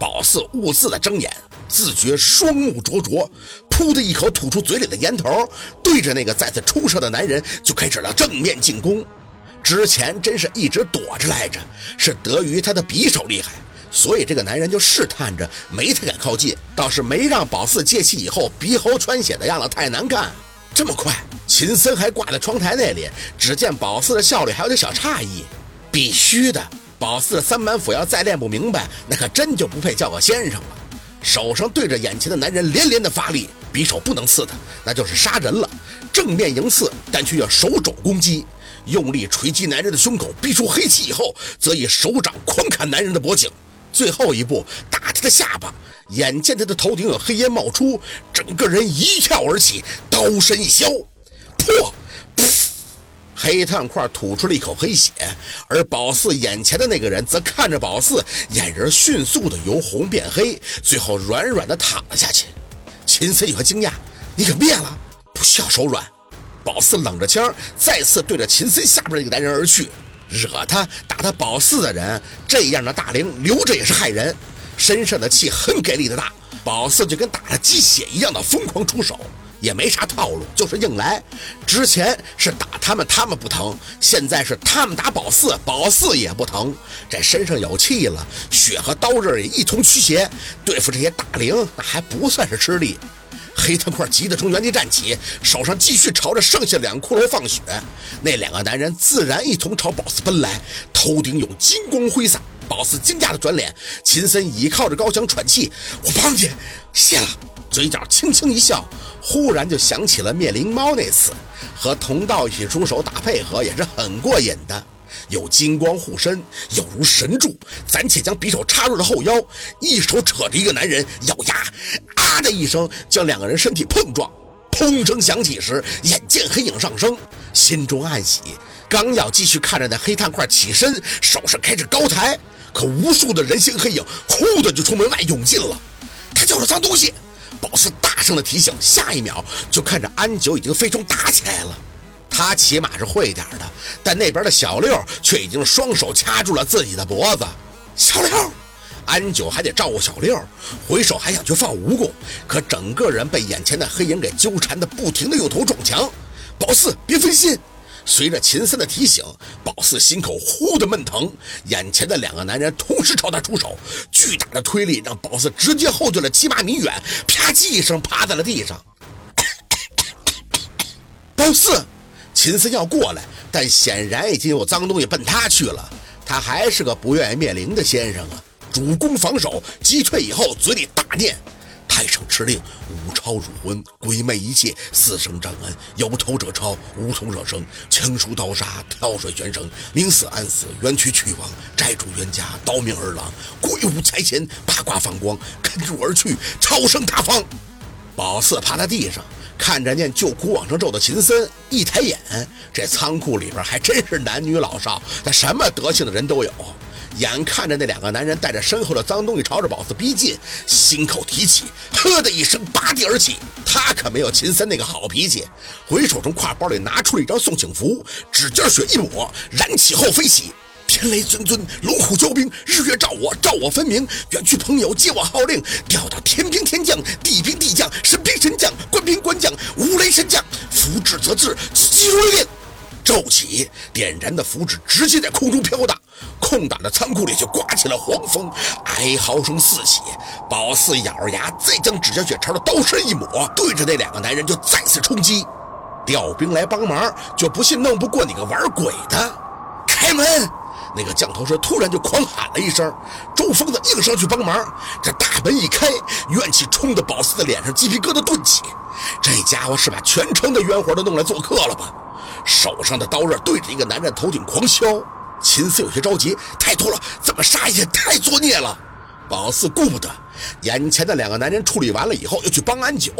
宝四兀自的睁眼，自觉双目灼灼，噗的一口吐出嘴里的烟头，对着那个再次出射的男人就开始了正面进攻。之前真是一直躲着来着，是得于他的匕首厉害，所以这个男人就试探着没太敢靠近，倒是没让宝四借气以后鼻喉穿血的样子太难看。这么快，秦森还挂在窗台那里，只见宝四的效率还有点小诧异。必须的。宝四的三板斧要再练不明白，那可真就不配叫个先生了。手上对着眼前的男人连连的发力，匕首不能刺他，那就是杀人了。正面迎刺，但却要手肘攻击，用力锤击男人的胸口，逼出黑气以后，则以手掌狂砍男人的脖颈，最后一步打他的下巴。眼见他的头顶有黑烟冒出，整个人一跳而起，刀身一削，破。黑炭块吐出了一口黑血，而宝四眼前的那个人则看着宝四，眼仁迅速的由红变黑，最后软软的躺了下去。秦森有些惊讶：“你可变了，不需要手软。”宝四冷着枪，再次对着秦森下边那个男人而去。惹他打他宝四的人，这样的大灵留着也是害人，身上的气很给力的大。宝四就跟打了鸡血一样的疯狂出手。也没啥套路，就是硬来。之前是打他们，他们不疼；现在是他们打宝四，宝四也不疼。这身上有气了，血和刀刃也一同驱邪，对付这些大灵那还不算是吃力。黑炭块急得从原地站起，手上继续朝着剩下两个骷髅放血。那两个男人自然一同朝宝四奔来，头顶有金光挥洒。宝四惊讶的转脸，秦森倚靠着高墙喘气：“我帮你，谢了。”嘴角轻轻一笑，忽然就想起了灭灵猫那次，和同道一起出手打配合也是很过瘾的。有金光护身，有如神助，暂且将匕首插入了后腰，一手扯着一个男人，咬牙，啊的一声将两个人身体碰撞，砰声响起时，眼见黑影上升，心中暗喜，刚要继续看着那黑炭块起身，手上开始高抬，可无数的人形黑影呼的就从门外涌进了，他叫了脏东西。宝四大声的提醒，下一秒就看着安九已经飞冲打起来了。他起码是会点的，但那边的小六却已经双手掐住了自己的脖子。小六，安九还得照顾小六，回首还想去放蜈蚣，可整个人被眼前的黑影给纠缠的，不停的用头撞墙。宝四，别分心。随着秦森的提醒，宝四心口呼的闷疼，眼前的两个男人同时朝他出手，巨大的推力让宝四直接后退了七八米远，啪叽一声趴在了地上。宝四，秦森要过来，但显然已经有脏东西奔他去了。他还是个不愿意灭灵的先生啊！主攻防守，击退以后，嘴里大念。太上敕令，五超入魂，鬼魅一切，四生障恩，有头者超，无头者生，枪书刀杀，跳水悬生，宁死安死，冤屈去亡，债主冤家，刀命儿郎，鬼舞财前，八卦放光，跟住而去，超生他方。宝四趴在地上，看着念救苦往上咒的秦森，一抬眼，这仓库里边还真是男女老少，那什么德行的人都有。眼看着那两个男人带着身后的脏东西朝着宝子逼近，心口提起，呵的一声拔地而起。他可没有秦森那个好脾气，回手从挎包里拿出了一张送请符，指尖血一抹，燃起后飞起。天雷尊尊，龙虎交兵，日月照我，照我分明。远去朋友，接我号令，调到天兵天将，地兵地将，神兵神将，官兵官将，无雷神将。符至则至，急如律令。骤起，点燃的符纸直接在空中飘荡，空荡的仓库里就刮起了黄风，哀嚎声四起。宝四咬着牙，再将指甲血朝着刀身一抹，对着那两个男人就再次冲击。调兵来帮忙，就不信弄不过你个玩鬼的！开门！那个降头师突然就狂喊了一声，周疯子硬上去帮忙。这大门一开，怨气冲的宝四的脸上鸡皮疙瘩顿起。这家伙是把全城的冤魂都弄来做客了吧？手上的刀刃对着一个男人头顶狂削，秦四有些着急，太多了，怎么杀也太作孽了。宝四顾不得，眼前的两个男人处理完了以后，又去帮安九，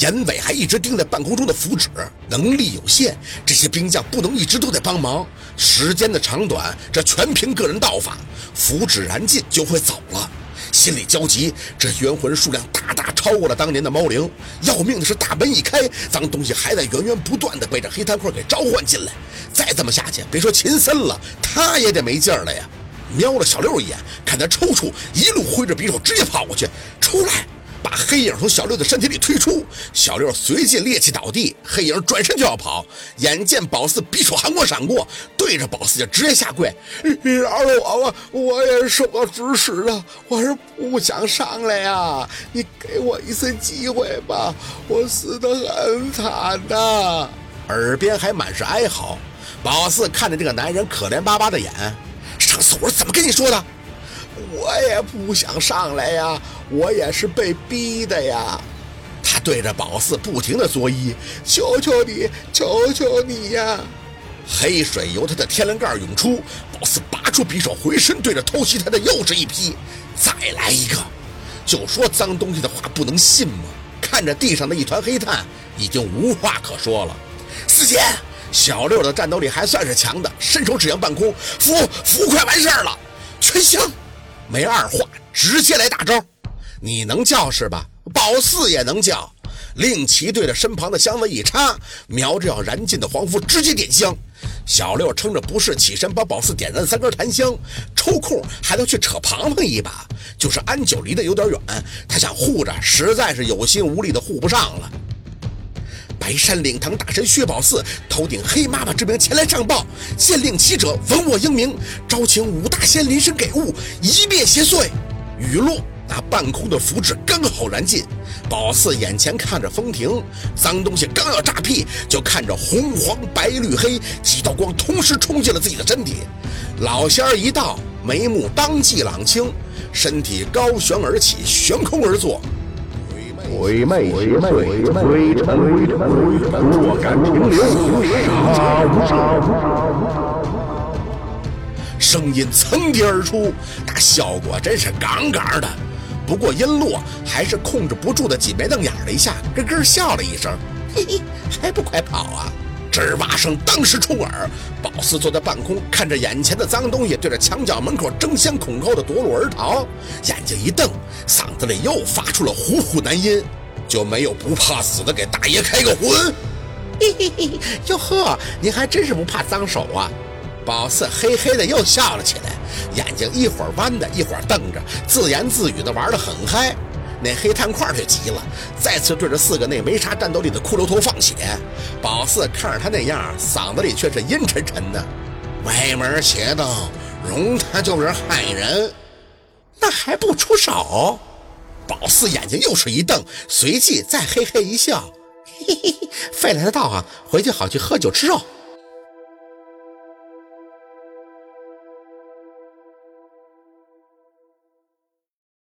眼尾还一直盯在半空中的符纸。能力有限，这些兵将不能一直都在帮忙，时间的长短，这全凭个人道法。符纸燃尽就会走了。心里焦急，这冤魂数量大大超过了当年的猫灵。要命的是，大门一开，脏东西还在源源不断的被这黑炭块给召唤进来。再这么下去，别说秦森了，他也得没劲了呀！瞄了小六一眼，看他抽搐，一路挥着匕首直接跑过去，出来。把黑影从小六的身体里推出，小六随即趔趄倒地，黑影转身就要跑，眼见宝四匕首寒光闪过，对着宝四就直接下跪：“饶了我吧，我也受到指使的，我是不想上来呀，你给我一次机会吧，我死得很惨的。”耳边还满是哀嚎。宝四看着这个男人可怜巴巴的眼，上次我是怎么跟你说的？我也不想上来呀，我也是被逼的呀。他对着宝四不停的作揖：“求求你，求求你呀！”黑水由他的天灵盖涌出，宝四拔出匕首，回身对着偷袭他的又是一劈。再来一个，就说脏东西的话不能信吗？看着地上的一团黑炭，已经无话可说了。四姐，小六的战斗力还算是强的，伸手指向半空，符符快完事儿了，全香。没二话，直接来大招！你能叫是吧？宝四也能叫。令旗对着身旁的箱子一插，瞄着要燃尽的黄符，直接点香。小六撑着不适起身，把宝四点燃三根檀香，抽空还能去扯庞庞一把。就是安九离得有点远，他想护着，实在是有心无力的护不上了。白山领堂大神薛宝四头顶黑妈妈之名前来上报，县令旗者闻我英名，招请五大仙临身给物，一灭邪祟。雨落，那半空的符纸刚好燃尽。宝四眼前看着风停，脏东西刚要炸屁，就看着红黄白绿黑几道光同时冲进了自己的身体。老仙儿一到，眉目当即朗清，身体高悬而起，悬空而坐。鬼魅邪魅，鬼臣鬼尘，若敢停留，杀无杀！声音层叠而出，那效果真是杠杠的。不过音落还是控制不住的挤眉瞪眼了一下，咯咯笑了一声：“嘿嘿，还不快跑啊！”吱哇声当时冲耳，宝四坐在半空，看着眼前的脏东西，对着墙角门口争先恐后的夺路而逃，眼睛一瞪，嗓子里又发出了虎虎男音，就没有不怕死的给大爷开个荤？嘿嘿嘿，哟呵，您还真是不怕脏手啊！宝四嘿嘿的又笑了起来，眼睛一会儿弯的，一会儿瞪着，自言自语的玩得很嗨。那黑炭块就急了，再次对着四个那没啥战斗力的骷髅头放血。宝四看着他那样，嗓子里却是阴沉沉的：“歪门邪道，容他就是害人，那还不出手？”宝四眼睛又是一瞪，随即再嘿嘿一笑：“嘿嘿嘿，废了的道啊，回去好去喝酒吃肉。”